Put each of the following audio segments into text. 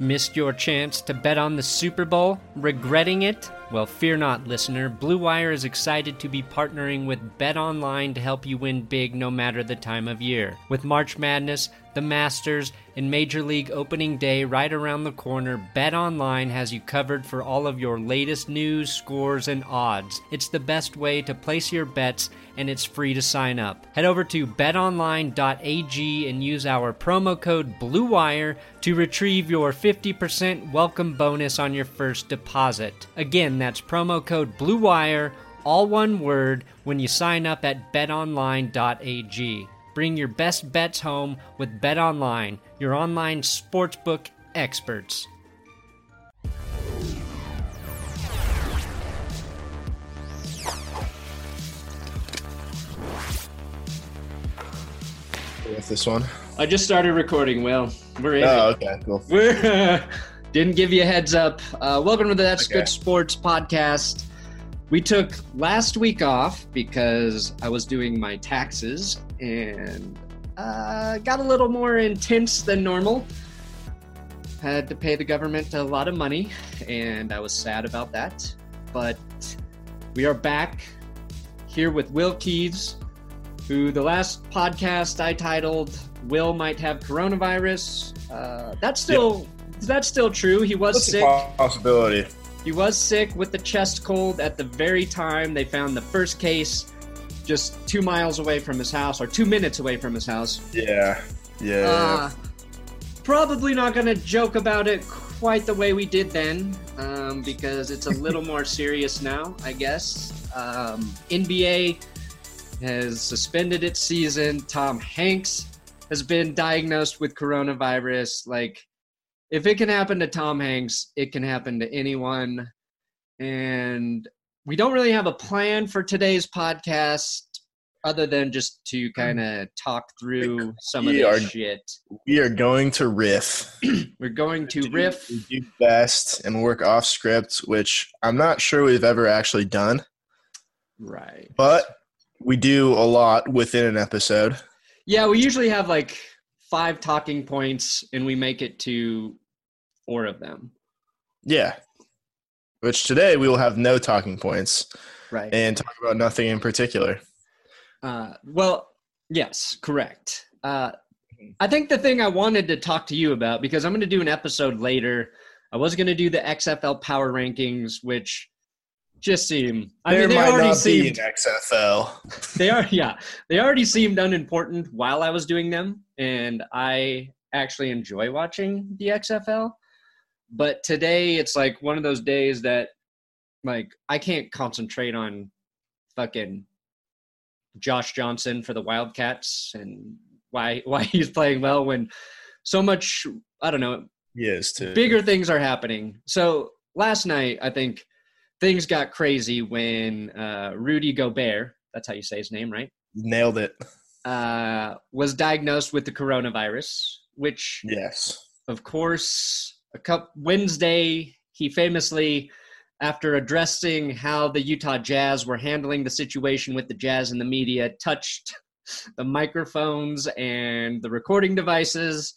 Missed your chance to bet on the Super Bowl? Regretting it? Well, fear not, listener. Blue Wire is excited to be partnering with Bet Online to help you win big no matter the time of year. With March Madness, the Masters, and Major League Opening Day right around the corner, Bet Online has you covered for all of your latest news, scores, and odds. It's the best way to place your bets, and it's free to sign up. Head over to betonline.ag and use our promo code BLUEWIRE to retrieve your 50% welcome bonus on your first deposit. Again, that's promo code BLUEWIRE, all one word, when you sign up at betonline.ag. Bring your best bets home with BetOnline, your online sportsbook experts. with this one. I just started recording, Will. We're in Oh, okay, cool. We're didn't give you a heads up. Uh, welcome to the That's Okay. Good Sports podcast. We took last week off because I was doing my taxes and uh, got a little more intense than normal. Had to pay the government a lot of money, and I was sad about that. But we are back here with Will Keys, who the last podcast I titled "Will might have coronavirus." Uh, that's still that's still true. He was That's sick. a possibility. He was sick with the chest cold at the very time they found the first case, just two miles away from his house, or two minutes away from his house. Yeah, yeah. Uh, probably not going to joke about it quite the way we did then, um, because it's a little more serious now, I guess. Um, NBA has suspended its season. Tom Hanks has been diagnosed with coronavirus. Like, if it can happen to Tom Hanks, it can happen to anyone. And we don't really have a plan for today's podcast other than just to kind of talk through some of We this are- shit. we are going to riff. We're going to Do- riff. do best and work off script, which I'm not sure we've ever actually done, Right. but we do a lot within an episode. Yeah, we usually have like five talking points and we make it to four of them. Yeah. Which today we will have no talking points Right. and talk about nothing in particular. Uh, well, yes, correct. Uh, I think the thing I wanted to talk to you about, because I'm going to do an episode later, I was going to do the XFL power rankings, which just seem, I there mean, they already seemed, XFL. they are, yeah, they already seemed unimportant while I was doing them. And I actually enjoy watching the XFL. But today it's like one of those days that, like, I can't concentrate on fucking Josh Johnson for the Wildcats and why why he's playing well when so much I don't know Yes, too. bigger things are happening. So last night I think things got crazy when uh, Rudy Gobert that's how you say his name right Nailed it. uh, was diagnosed with the coronavirus, which Yes. of course a couple Wednesday he famously after addressing how the Utah Jazz were handling the situation with the Jazz and the media touched the microphones and the recording devices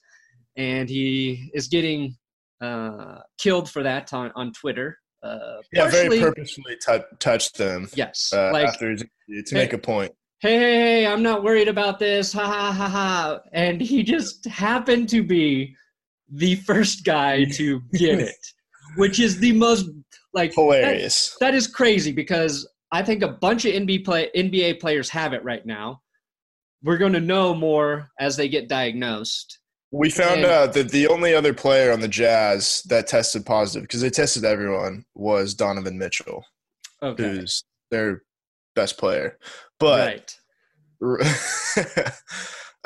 and he is getting uh, killed for that on, on Twitter uh, Yeah, very purposefully tou touched them yes uh, like after to Hey. make a point. hey, hey, hey, I'm not worried about this. Ha ha ha ha. And he just happened to be the first guy to get it, which is the most like that- Hilarious. that is crazy because I think a bunch of NBA play, NBA players have it right now. We're going to know more as they get diagnosed. We found And- out that the only other player on the Jazz that tested positive, because they tested everyone, was Donovan Mitchell, Okay. who's their best player. But right.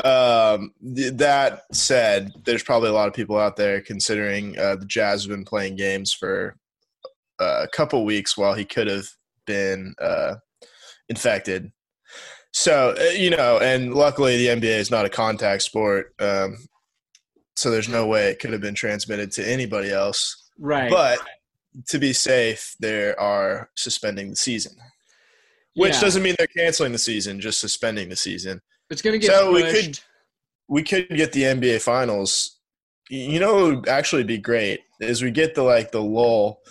um, th- that said, there's probably a lot of people out there considering uh, the Jazz have been playing games for uh, a couple weeks while he could have been uh, infected. So uh, you know, and luckily the NBA is not a contact sport, um, so there's no way it could have been transmitted to anybody else. Right. But to be safe, they are suspending the season, which Yeah. doesn't mean they're canceling the season, just suspending the season. it's going to get so we could we could get the NBA finals You know, what would actually be great is we get the like the lull,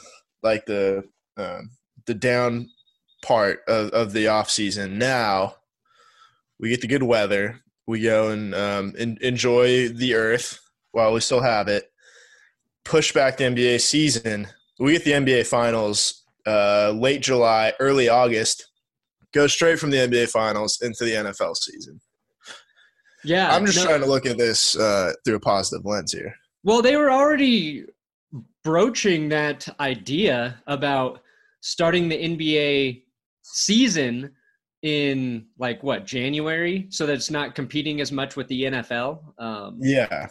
like the um, the down part of, of the off season. Now we get the good weather. We go and um, in, enjoy the earth while we still have it. Push back the NBA season. We get the NBA finals uh, late July, early August. Go straight from the NBA finals into the NFL season. Yeah, I'm just no- trying to look at this uh, through a positive lens here. Well, they were already broaching that idea about starting the NBA season in like what January, so that it's not competing as much with the NFL. Um, Yeah,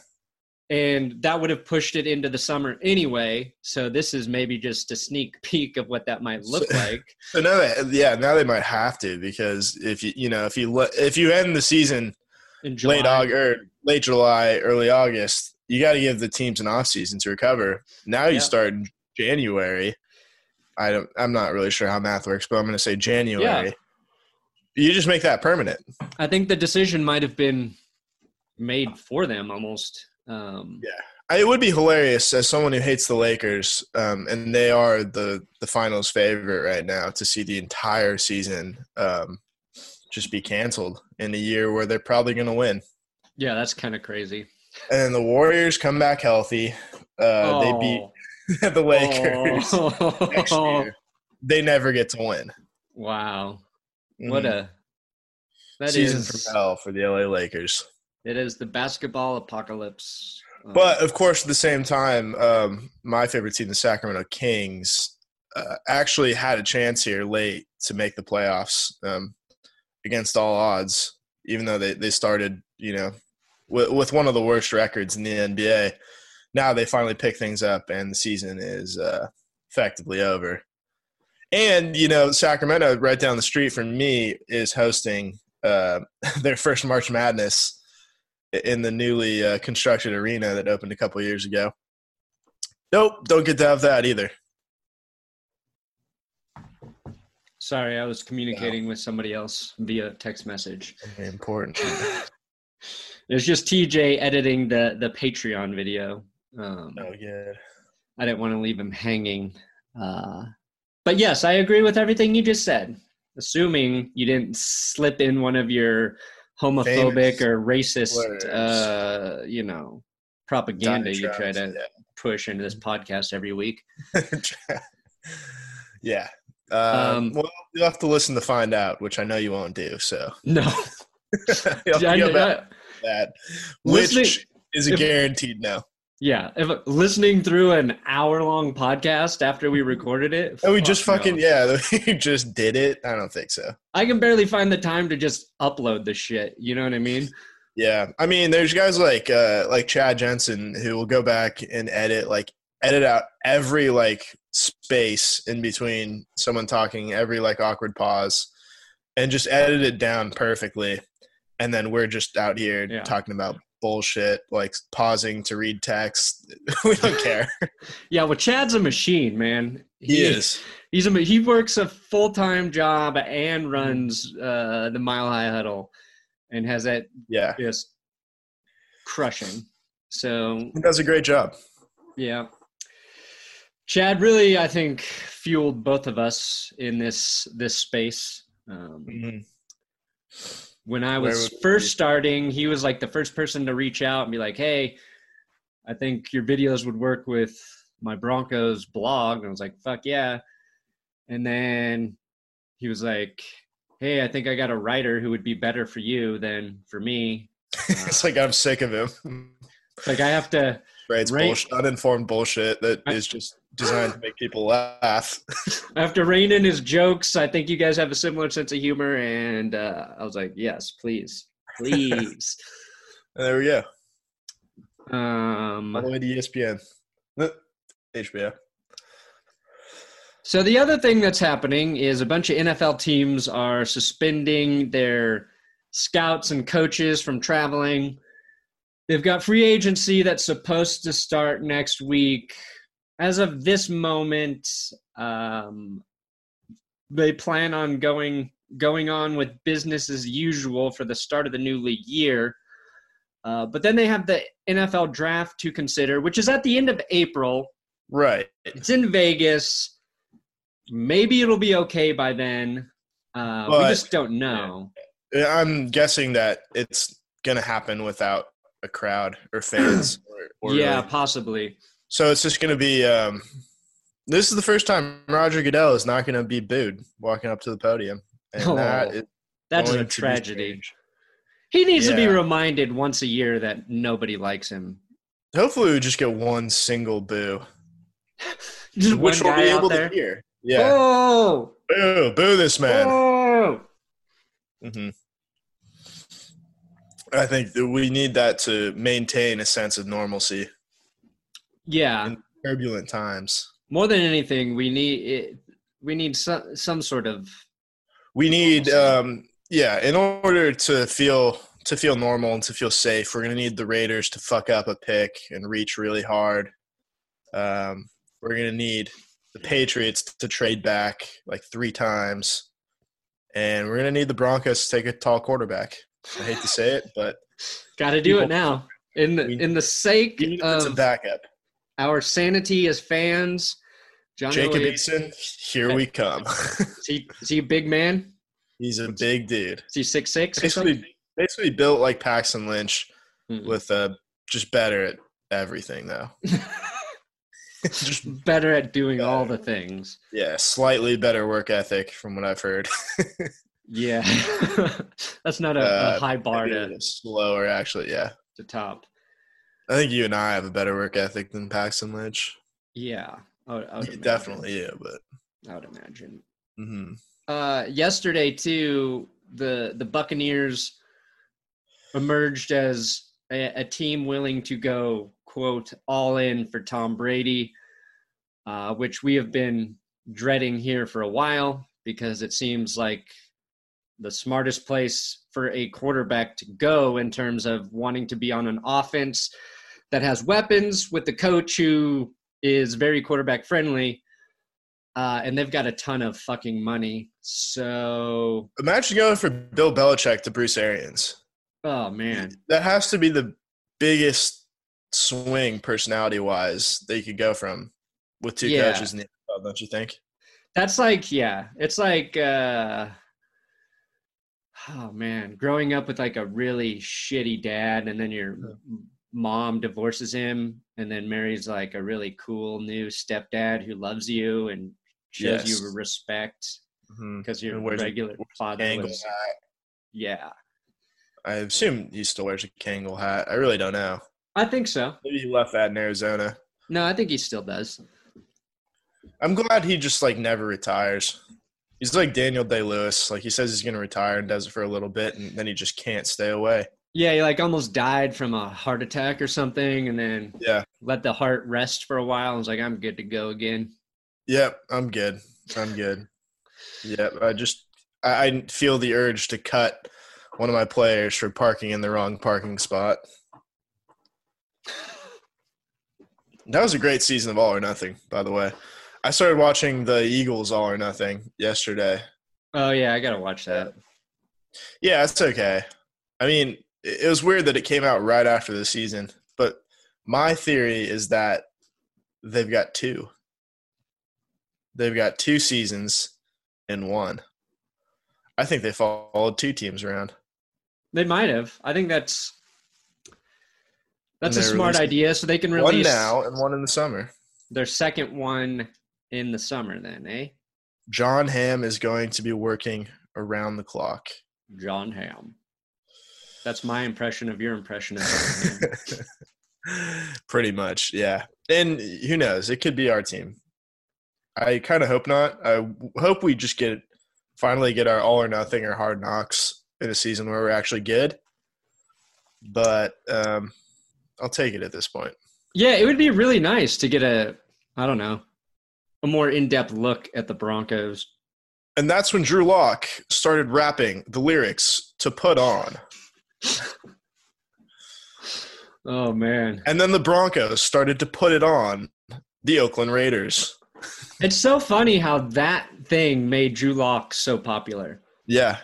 and that would have pushed it into the summer anyway. So this is maybe just a sneak peek of what that might look So- like. so now, yeah, now they might have to because if you you know if you le- if you end the season In July. late August or er, late July, early August, you got to give the teams an off season to recover. Now you Yeah. start in January. I don't. I'm not really sure how math works, but I'm going to say January. You just make that permanent. I think the decision might have been made for them almost. Um, I- It would be hilarious as someone who hates the Lakers, um, and they are the the finals favorite right now, to see the entire season um, just be canceled in a year where they're probably going to win. yeah, that's kind of crazy. And then the Warriors come back healthy. Uh, They beat the Lakers Oh. next year. They never get to win. Wow. What Mhm. a that season is from hell for the LA Lakers. It is the basketball apocalypse. Um, But of course, at the same time, um, my favorite team, the Sacramento Kings, uh, actually had a chance here late to make the playoffs um, against all odds, even though they, they started, you know, with, with one of the worst records in the NBA. Now they finally pick things up, and the season is uh, effectively over. And, you know, Sacramento, right down the street from me, is hosting uh, their first March Madness in the newly uh, constructed arena that opened a couple years ago. Nope, don't get to have that either. sorry, I was communicating with somebody else via text message. Very important. It's just TJ editing the the Patreon video. Um, Oh, yeah. I didn't want to leave him hanging. Uh, but yes, I agree with everything you just said. Assuming you didn't slip in one of your homophobic Famous or racist, uh, you know, propaganda you try Diatribes, to push into this podcast every week. yeah. yeah. Um, Um, well, you'll have to listen to find out, which I know you won't do. So No, you'll bad I- that, which is a guaranteed no. Yeah. If listening through an hour-long podcast after we recorded it, And we just fucking no. yeah, we just did it. I don't think so. I can barely find the time to just upload the shit. You know what I mean? Yeah, I mean, there's guys like uh, like Chad Jensen who will go back and edit like edit out every like space in between someone talking, every like awkward pause, and just edit it down perfectly. And then we're just out here Yeah. talking about bullshit, like pausing to read text. we don't care. Yeah. Well, Chad's a machine, man. he is. He's a he works a full time job and runs uh, the Mile High Huddle, and has that Yeah, just crushing. So he does a great job. yeah, Chad really I think fueled both of us in this this space. Um, Mhm. When I was first starting, he was like the first person to reach out and be like, "Hey, I think your videos would work with my Broncos blog." And I was like, "Fuck yeah!" And then he was like, "Hey, I think I got a writer who would be better for you than for me. it's like I'm sick of him. Like I have to, Right. bullshit, uninformed bullshit that is just designed to make people laugh. After to his jokes. I think you guys have a similar sense of humor." And uh, I was like, "Yes, please, please." And there we go. um, All the way to ESPN. HBO. So the other thing that's happening is a bunch of NFL teams are suspending their scouts and coaches from traveling. They've got free agency that's supposed to start next week. As of this moment, um, they plan on going going on with business as usual for the start of the new league year. Uh, but then they have the NFL draft to consider, which is at the end of April. Right. It's in Vegas. Maybe it'll be okay by then. Uh, we just don't know. I'm guessing that it's going to happen without a crowd or fans. or, or yeah, really- possibly. So it's just going to be. Um, this is the first time Roger Goodell is not going to be booed walking up to the podium, and Oh, that is That's a tragedy. He needs to be reminded once a year that nobody likes him. Hopefully, we just get one single boo, Just which we'll be able there. to hear. Yeah, Oh, boo, boo this man. oh. hmm I think we need that to maintain a sense of normalcy Yeah. in turbulent times. More than anything, we need it, we need some some sort of We need, um, yeah, in order to feel to feel normal and to feel safe, we're gonna need the Raiders to fuck up a pick and reach really hard. Um, we're gonna need the Patriots to trade back like three times, and we're gonna need the Broncos to take a tall quarterback. I hate to say it, but got to do it now. In the We- in the sake even if it's a of backup, our sanity as fans, John Jacob Eason, here we come. is he, is he a big man? He's a big dude. Is he six six? Basically, basically built like Paxton Lynch. Mm-mm. with uh just better at everything though. just Better at doing all the things. yeah, slightly better work ethic from what I've heard. Yeah, that's not a, Uh, a high bar to, slower actually, yeah. to top. I think you and I have a better work ethic than Paxton Lynch. Yeah, I would, I would definitely Yeah, but I would imagine. mhm. uh, yesterday too, the the Buccaneers emerged as a, a team willing to go quote all in for Tom Brady, uh, which we have been dreading here for a while because it seems like the smartest place for a quarterback to go in terms of wanting to be on an offense that has weapons with the coach who is very quarterback friendly uh, and they've got a ton of fucking money. So, imagine going for Bill Belichick to Bruce Arians. oh man, That has to be the biggest swing personality wise that you could go from with two Yeah. coaches in the NFL, don't you think? that's like yeah, it's like uh, oh man, growing up with like a really shitty dad, and then your m- mom divorces him, and then marries like a really cool new stepdad who loves you and shows Yes. you respect mm-hmm. because your wears a- regular father Angle was yeah. I assume he still wears a Kangol hat. I really don't know. I think so. Maybe he left that in Arizona. No, I think he still does. I'm glad he just like never retires. He's like Daniel Day Lewis. Like he says he's gonna retire and does it for a little bit, and then he just can't stay away. Yeah, he like almost died from a heart attack or something, and then Yeah. let the heart rest for a while. and was like, I'm good to go again. Yep. I'm good. I'm good. Yep. I just I, I feel the urge to cut one of my players for parking in the wrong parking spot. That was a great season of All or Nothing, by the way. I started watching the Eagles All or Nothing yesterday. Oh yeah, I gotta watch that. Yeah, it's okay. I mean, it was weird that it came out right after the season, but my theory is that they've got two. They've got two seasons in one. I think they followed two teams around. They might have. I think that's that's a smart idea. So they can release One now and one in the summer. their second one in the summer. Then, eh? Jon Hamm is going to be working around the clock. Jon Hamm. That's my impression of your impression of Jon Hamm. Pretty much, yeah. And who knows? It could be our team. I kind of hope not. I hope we just get finally get our all or nothing or hard knocks in a season where we're actually good. But um, I'll take it at this point. Yeah, it would be really nice to get a I don't know a more in depth look at the Broncos. And that's when Drew Lock started rapping the lyrics to put on. Oh man, And then the Broncos started to put it on the Oakland Raiders. it's so funny how that thing made Drew Lock so popular. Yeah.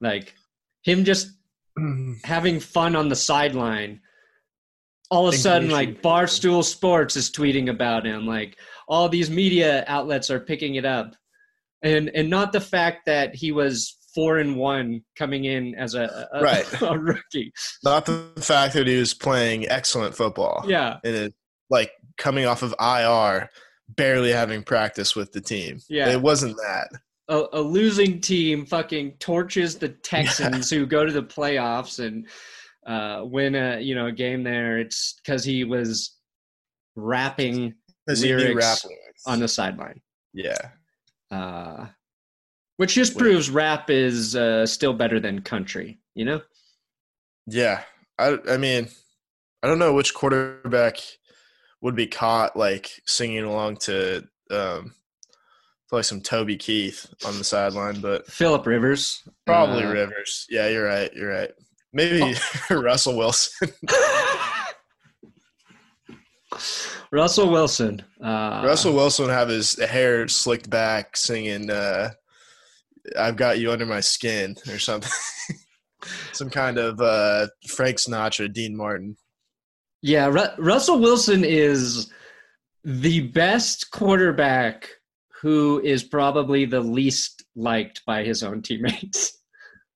Like him just having fun on the sideline. All of a sudden, like Barstool Sports is tweeting about him. Like all these media outlets are picking it up, and and not the fact that he was four and one coming in as a, a right a rookie. Not the fact that he was playing excellent football. Yeah, and it, like coming off of IR, barely having practice with the team. Yeah, it wasn't that. A, a losing team fucking torches the Texans, yeah. who go to the playoffs and uh, win a you know a game there. It's because he was rapping lyrics on the sideline. Yeah. Uh, which just proves rap is uh, still better than country, you know? Yeah. I, I mean, I don't know which quarterback would be caught like singing along to um, play some Toby Keith on the sideline, but Philip Rivers. Probably uh, Rivers. Yeah, you're right. You're right. Maybe oh. Russell Wilson. Russell Wilson. Uh, Russell Wilson have his hair slicked back, singing uh, "I've got you under my skin" or something. Some kind of uh, Frank Sinatra, Dean Martin. Yeah, Ru- Russell Wilson is the best quarterback who is probably the least liked by his own teammates.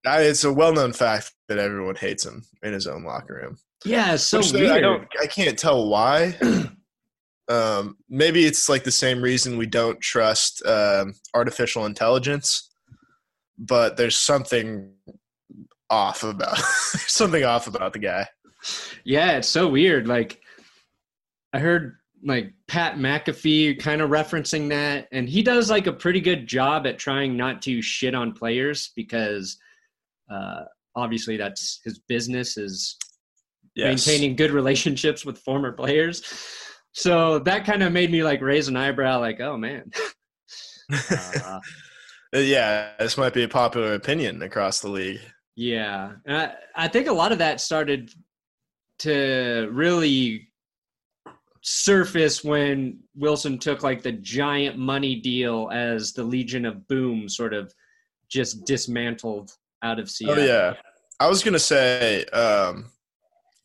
It's a well-known fact that everyone hates him in his own locker room. Yeah, it's so Which weird. I don't. I can't tell why. um, maybe it's like the same reason we don't trust um, artificial intelligence, but there's something off about something off about the guy. Yeah, it's so weird. Like I heard like Pat McAfee kind of referencing that, and he does like a pretty good job at trying not to shit on players because uh, obviously that's his business is yes. maintaining good relationships with former players. So that kind of made me like raise an eyebrow, like, oh man. uh, yeah, this might be a popular opinion across the league. Yeah, I, I think a lot of that started to really surface when Wilson took like the giant money deal as the Legion of Boom sort of just dismantled out of Seattle. Oh yeah, I was gonna say um,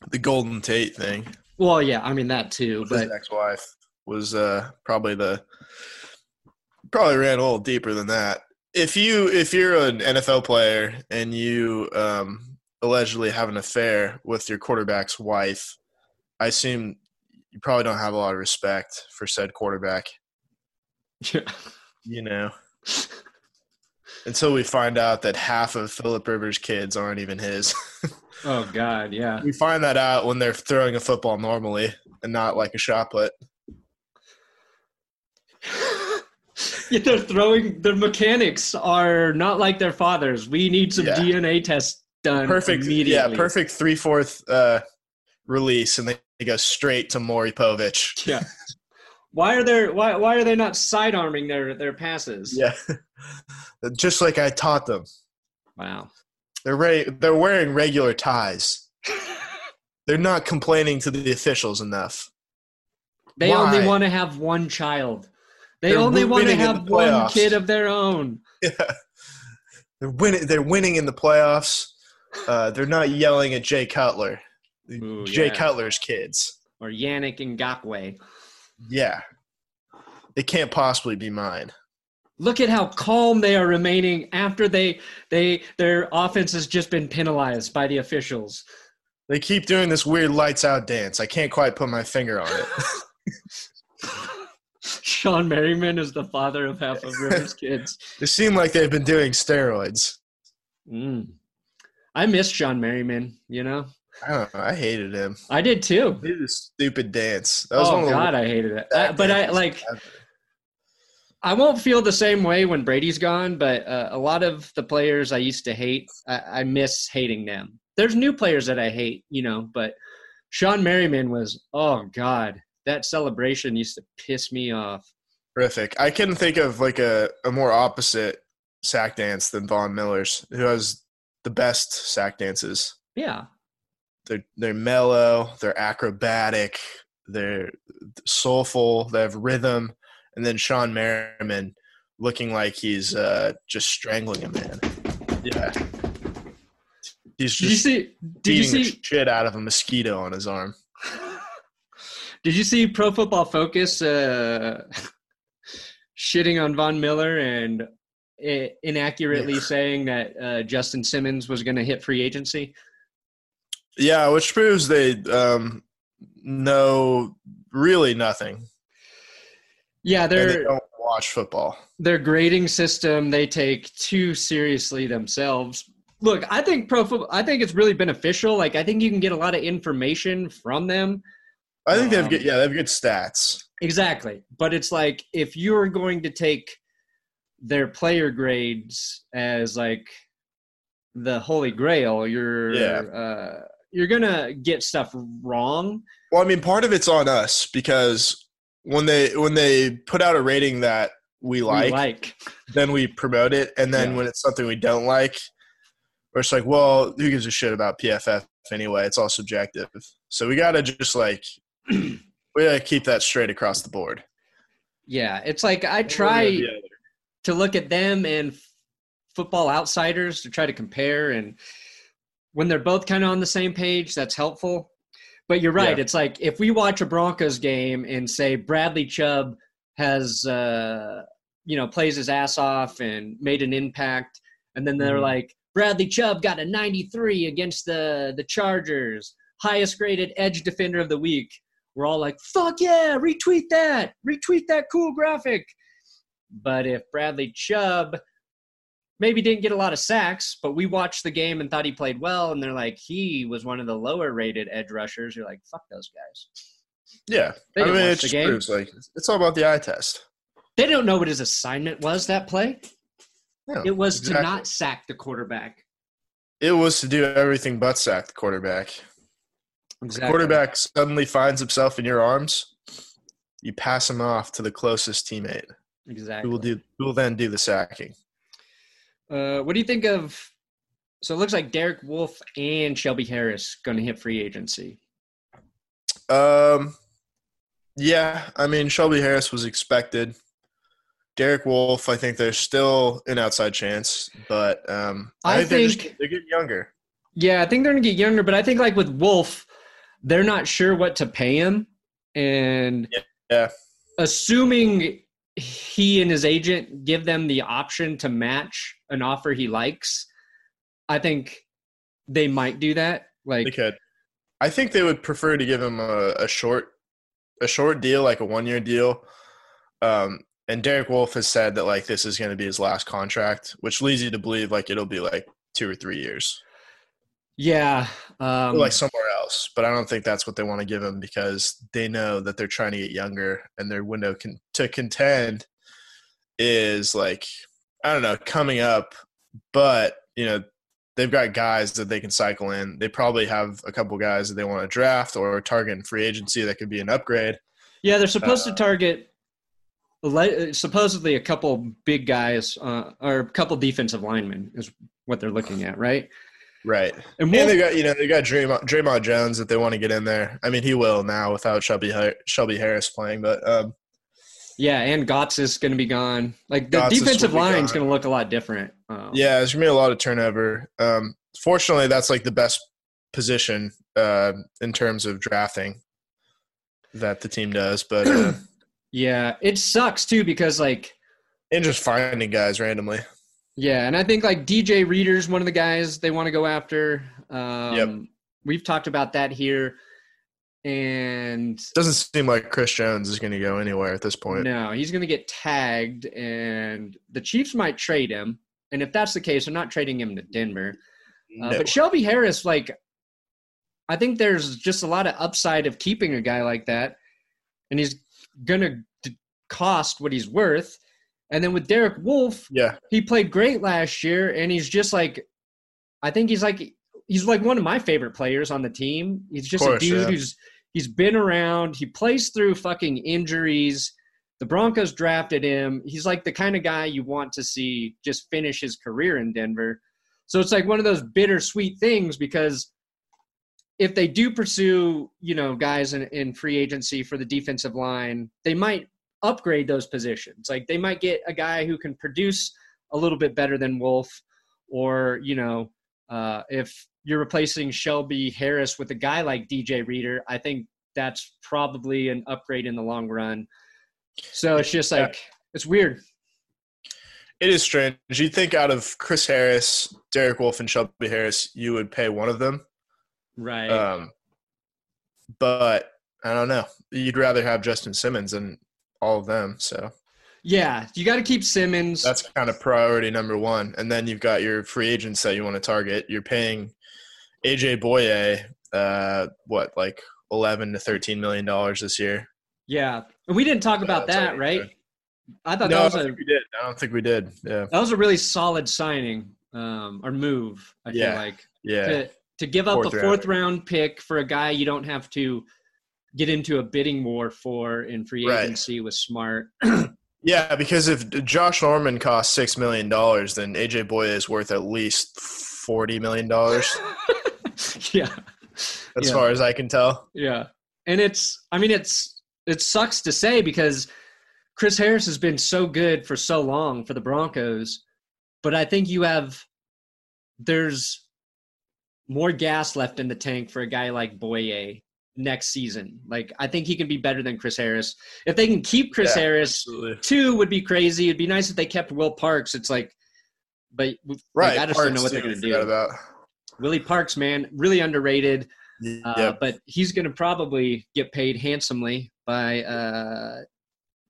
the Golden Tate thing. Well, yeah, I mean that too. But his ex-wife was uh, probably the probably ran a little deeper than that. If you if you're an NFL player and you um, allegedly have an affair with your quarterback's wife, I assume you probably don't have a lot of respect for said quarterback. Yeah. You know. Until we find out that half of Philip Rivers' kids aren't even his. oh God, yeah. We find that out when they're throwing a football normally and not like a shot put. yeah, they're throwing their mechanics are not like their fathers. We need some yeah. DNA tests done perfect immediately. Yeah, perfect three fourth uh, release, and they, they go straight to Maury Povich. Yeah. Why are they why why are they not side arming their their passes? Yeah, just like I taught them. Wow. They're re- they're wearing regular ties. they're not complaining to the officials enough. They Why? only want to have one child. They they're only want to have one kid of their own. Yeah. They're winning. They're winning in the playoffs. Uh, they're not yelling at Jay Cutler. Ooh, Jay yeah. Cutler's kids. Or Yannick Ngakoue. Yeah. It can't possibly be mine. Look at how calm they are remaining after they they their offense has just been penalized by the officials. They keep doing this weird lights out dance. I can't quite put my finger on it. Shawne Merriman is the father of half of Rivers' kids. They seem like they've been doing steroids. Mm. I miss Shawne Merriman, you know? I don't know. I hated him. I did too. He did a stupid dance. That was oh, God, I hated it. I, but I like. I won't feel the same way when Brady's gone, but uh, a lot of the players I used to hate, I, I, miss hating them. There's new players that I hate, you know, but Shawne Merriman was, oh God, that celebration used to piss me off. Terrific. I can think of like a, a more opposite sack dance than Von Miller's, who has the best sack dances. Yeah. They're they're mellow, they're acrobatic, they're soulful, they have rhythm and then Shawne Merriman looking like he's uh, just strangling a man. Yeah, He's Did you see? Did you see? the shit out of a mosquito on his arm. Did you see Pro Football Focus uh, shitting on Von Miller and inaccurately Yeah. saying that uh, Justin Simmons was going to hit free agency? Yeah, which proves they um, know really nothing. Yeah, they don't watch football. their grading system they take too seriously themselves. Look, I think pro football. I think it's really beneficial. Like, I think you can get a lot of information from them. I think they have Um, good. Yeah, they have good stats. Exactly. But it's like if you're going to take their player grades as like the holy grail, you're Yeah. uh, you're gonna get stuff wrong. Well, I mean, part of it's on us because when they when they put out a rating that we We like, like. then we promote it, and then Yeah. when it's something we don't like, we're just like, well, who gives a shit about PFF anyway? It's all subjective. So we gotta just like we gotta keep that straight across the board. Yeah, it's like I One way or try to look at them and football outsiders to try to compare and when they're both kind of on the same page that's helpful but you're right Yeah. it's like if we watch a broncos game and say bradley chubb has uh you know plays his ass off and made an impact and then they're Mhm. like bradley chubb got a 93 against the the chargers highest graded edge defender of the week we're all like fuck yeah retweet that retweet that cool graphic but if Bradley Chubb maybe didn't get a lot of sacks, but we watched the game and thought he played well, and they're like, he was one of the lower rated edge rushers, you're like, fuck those guys. Yeah, They I mean, it the just game. proves like it's all about the eye test. They don't know what his assignment was that play. It was to not sack the quarterback. It was to do everything but sack the quarterback. Exactly. Quarterback suddenly finds himself in your arms. You pass him off to the closest teammate, Exactly. who will do who will then do the sacking. Uh, what do you think of? So it looks like Derek Wolfe and Shelby Harris going to hit free agency. Um, yeah, I mean Shelby Harris was expected. Derek Wolfe, I think there's still an outside chance, but um, I I, think, they're, just- they're getting younger. Yeah, I think they're going to get younger, but I think like with Wolfe, they're not sure what to pay him, and Yeah. assuming he and his agent give them the option to match an offer he likes, I think they might do that. They Like, could. I think they would prefer to give him a, a short, a short deal, like a one year deal. Um, and Derek Wolfe has said that like this is going to be his last contract, which leads you to believe like it'll be like two or three years, yeah, um, like somewhere else. But I don't think that's what they want to give him because they know that they're trying to get younger, and their window can, to contend is like I don't know coming up, but you know they've got guys that they can cycle in. They probably have a couple guys that they want to draft or target in free agency that could be an upgrade. yeah, they're supposed uh, to target supposedly a couple big guys uh, or a couple defensive linemen is what they're looking at, right? Right. And And they got you know they got Dre'Mont, Dre'Mont Jones that they want to get in there. I mean he will now without Shelby Shelby Harris playing, but um, yeah, and Gotts is going to be gone. Like the Gotts defensive line is going to look a lot different. Um, yeah, there's gonna be a lot of turnover. Um, fortunately, that's like the best position uh, in terms of drafting that the team does, but uh, yeah, it sucks too because like and just finding guys randomly. Yeah, and I think like DJ Reader's one of the guys they want to go after. Um, Yep. We've talked about that here, and Doesn't seem like Chris Jones is going to go anywhere at this point. no, he's going to get tagged, and the Chiefs might trade him. And if that's the case, they're not trading him to Denver. Uh, No. But Shelby Harris, like, I think there's just a lot of upside of keeping a guy like that, and he's gonna cost what he's worth. And then with Derek Wolfe, yeah, he played great last year and he's just like i think he's like he's like one of my favorite players on the team. He's just course, a dude yeah. who's he's been around. He plays through fucking injuries. The broncos drafted him. He's like the kind of guy you want to see just finish his career in denver. So it's like one of those bittersweet things because if they do pursue you know guys in, in free agency for the defensive line they might upgrade those positions like they might get a guy who can produce a little bit better than Wolfe, or you know, Uh, if you're replacing Shelby Harris with a guy like DJ Reader, I think that's probably an upgrade in the long run. So it's just like it's weird. It is strange. You'd think out of Chris Harris, Derek Wolfe, and Shelby Harris, you would pay one of them. Right. Um, but I don't know. You'd rather have Justin Simmons than all of them. So yeah, you got to keep Simmons. that's kind of priority number one. And then you've got your free agents that you want to target. You're paying AJ Bouye, uh, what, like 11 to 13 million dollars this year. yeah, and we didn't talk about that's that, right? good. I thought No, that was a we did. I don't think we did. Yeah. that was a really solid signing um, or move. I Yeah. feel like Yeah. to to give up Fourth a fourth round pick for a guy you don't have to get into a bidding war for in free Right. agency was smart. Yeah, because if Josh Norman costs six million dollars, then AJ Bouye is worth at least forty million dollars, yeah, as Yeah. far as I can tell. yeah, and it's I mean it's it sucks to say because Chris Harris has been so good for so long for the Broncos, but I think you have there's more gas left in the tank for a guy like Bouye next season. Like I think he can be better than Chris Harris. If they can keep Chris Yeah, Harris, Absolutely. two would be crazy. It'd be nice if they kept Will Parks. It's like, but like, Right. I just don't know Parks what they're going to do. About. Willie Parks, man, really underrated. Uh, yep. But he's going to probably get paid handsomely by a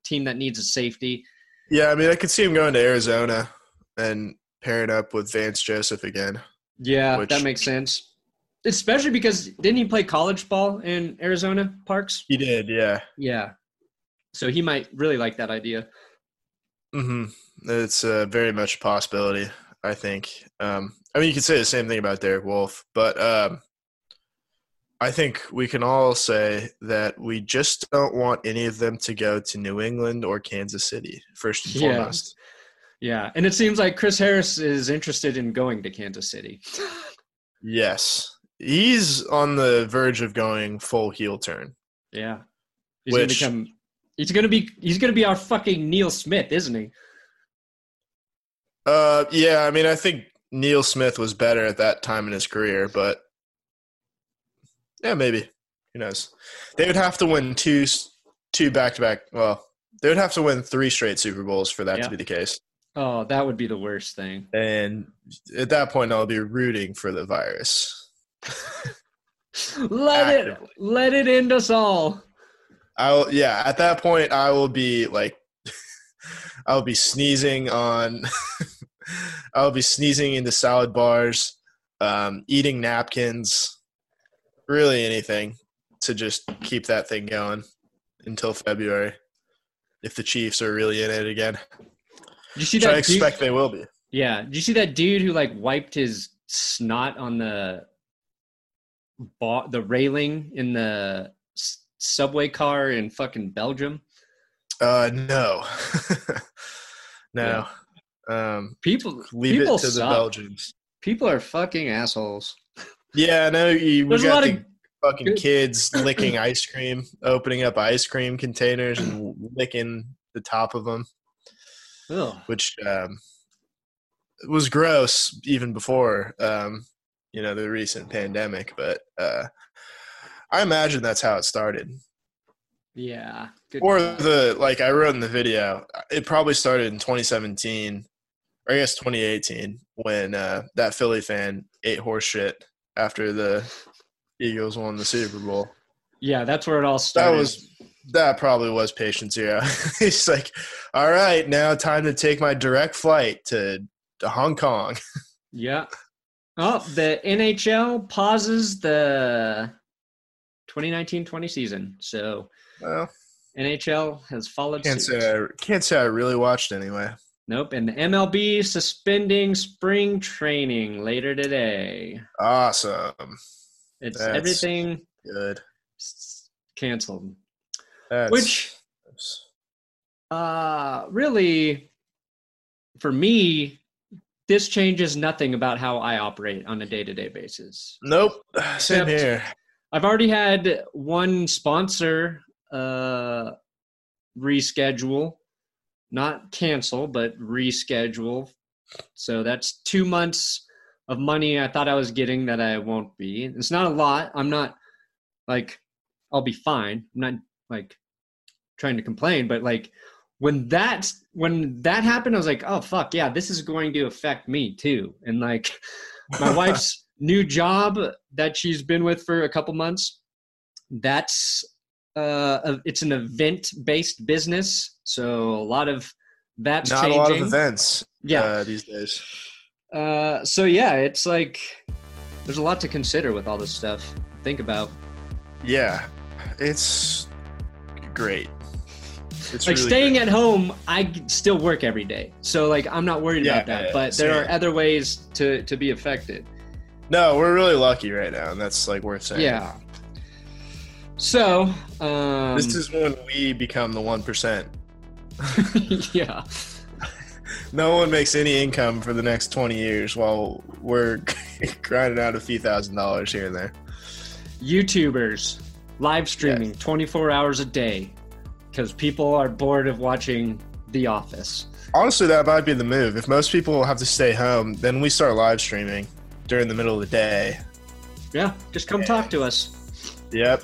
team that needs a safety. Yeah, I mean, I could see him going to Arizona and pairing up with Vance Joseph again. Yeah, Which- that makes sense. Especially because didn't he play college ball in Arizona Parks? He did, yeah. Yeah. So he might really like that idea. hmm It's uh, very much a possibility, I think. Um, I mean, you could say the same thing about Derek Wolfe, but um, I think we can all say that we just don't want any of them to go to New England or Kansas City, first and Yeah. foremost. Yeah, and it seems like Chris Harris is interested in going to Kansas City. Yes. He's on the verge of going full heel turn. Yeah, he's Which- gonna become. He's gonna be. He's gonna be our fucking Neil Smith, isn't he? Uh, yeah, I mean, I think Neil Smith was better at that time in his career, but yeah, maybe. Who knows? They would have to win two, two back to back. Well, they would have to win three straight Super Bowls for that Yeah. to be the case. Oh, that would be the worst thing. And at that point, I'll be rooting for the virus. Let it. Let it end us all. I'll, yeah, at that point, I will be like, I'll be sneezing on, I'll be sneezing into salad bars, um, eating napkins, really anything to just keep that thing going until February. If the Chiefs are really in it again, you see which I that? Dude, expect they will be. yeah. Did you see that dude who like wiped his snot on the bar, the railing in the s- subway car in fucking Belgium? Uh, no, no. Um, People, leave people it to the. Belgians. People are fucking assholes. Yeah, no, you, we got lot the of fucking kids licking ice cream, opening up ice cream containers and licking the top of them, Ugh. which um, was gross even before um, you know the recent pandemic. But uh, I imagine that's how it started, Yeah. Good or God. the like I wrote in the video. It probably started in 2017, or I guess 2018, when uh, that Philly fan ate horse shit after the Eagles won the Super Bowl. yeah, that's where it all started. That was that probably was patient zero. He's like, all right, now time to take my direct flight to, to Hong Kong. Yeah. Oh, the NHL pauses the 2019-20 season. So Well, NHL has followed can't suit. say I, can't say I really watched anyway. Nope. And the MLB suspending spring training later today. Awesome, It's That's- everything good. canceled. That's, Which uh really for me this changes nothing about how I operate on a day-to-day basis. nope, same here. I've already had one sponsor uh, reschedule, not cancel, but reschedule. So that's two months of money I thought I was getting that I won't be. It's not a lot. I'm not like I'll be fine. I'm not like trying to complain, but like when that when that happened, I was like, oh fuck yeah, this is going to affect me too. And like my wife's new job that she's been with for a couple months, that's uh it's an event based business, so a lot of that's Not changing. a lot of events. Yeah. uh, these days. Uh, so yeah, it's like there's a lot to consider with all this stuff. Think about Yeah, it's great. It's like really staying great. at home. I still work every day, so like I'm not worried Yeah, about that. yeah, but there are other ways to to be affected. No, we're really lucky right now, and that's like worth saying. Yeah. So um, This is when we become the one percent. yeah. No one makes any income for the next twenty years while we're grinding out a few thousand dollars here and there. YouTubers live streaming 24 hours a day because people are bored of watching The Office. Honestly, that might be the move. If most people have to stay home, then we start live streaming during the middle of the day. Yeah, just come talk to us. Yep.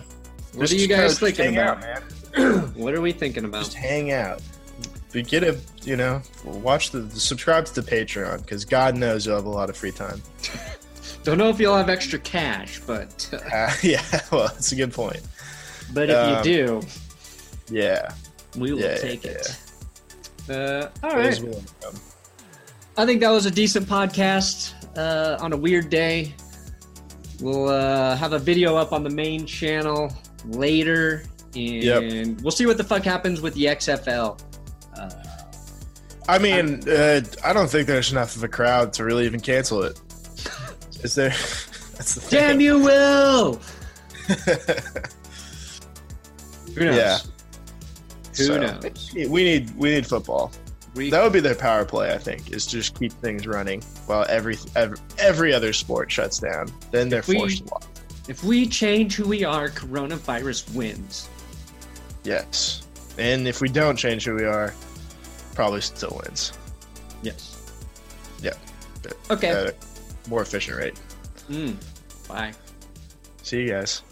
What Just are you guys thinking about? out, man? What are we thinking about? Just hang out. But get a, you know, watch the subscribe to the Patreon because God knows you'll have a lot of free time. Don't know if you'll have extra cash, but Uh, yeah, well, that's a good point. but if Um, you do, Yeah. we will yeah, take yeah, it. Uh, all right. I think that was a decent podcast uh, on a weird day. We'll uh, have a video up on the main channel later, and Yep. we'll see what the fuck happens with the XFL. Uh, I mean, uh, I don't think there's enough of a crowd to really even cancel it. Is there? That's the thing. damn you, Will! Who knows? Yeah. Who So, knows? We need we need football. We, That would be their power play, I think, is to just keep things running while every every, every other sport shuts down. Then they're we- forced to watch. if we change who we are, coronavirus wins. Yes. And if we don't change who we are, probably still wins. Yes. Yeah. Okay. More efficient rate. Mm. Bye. See you guys.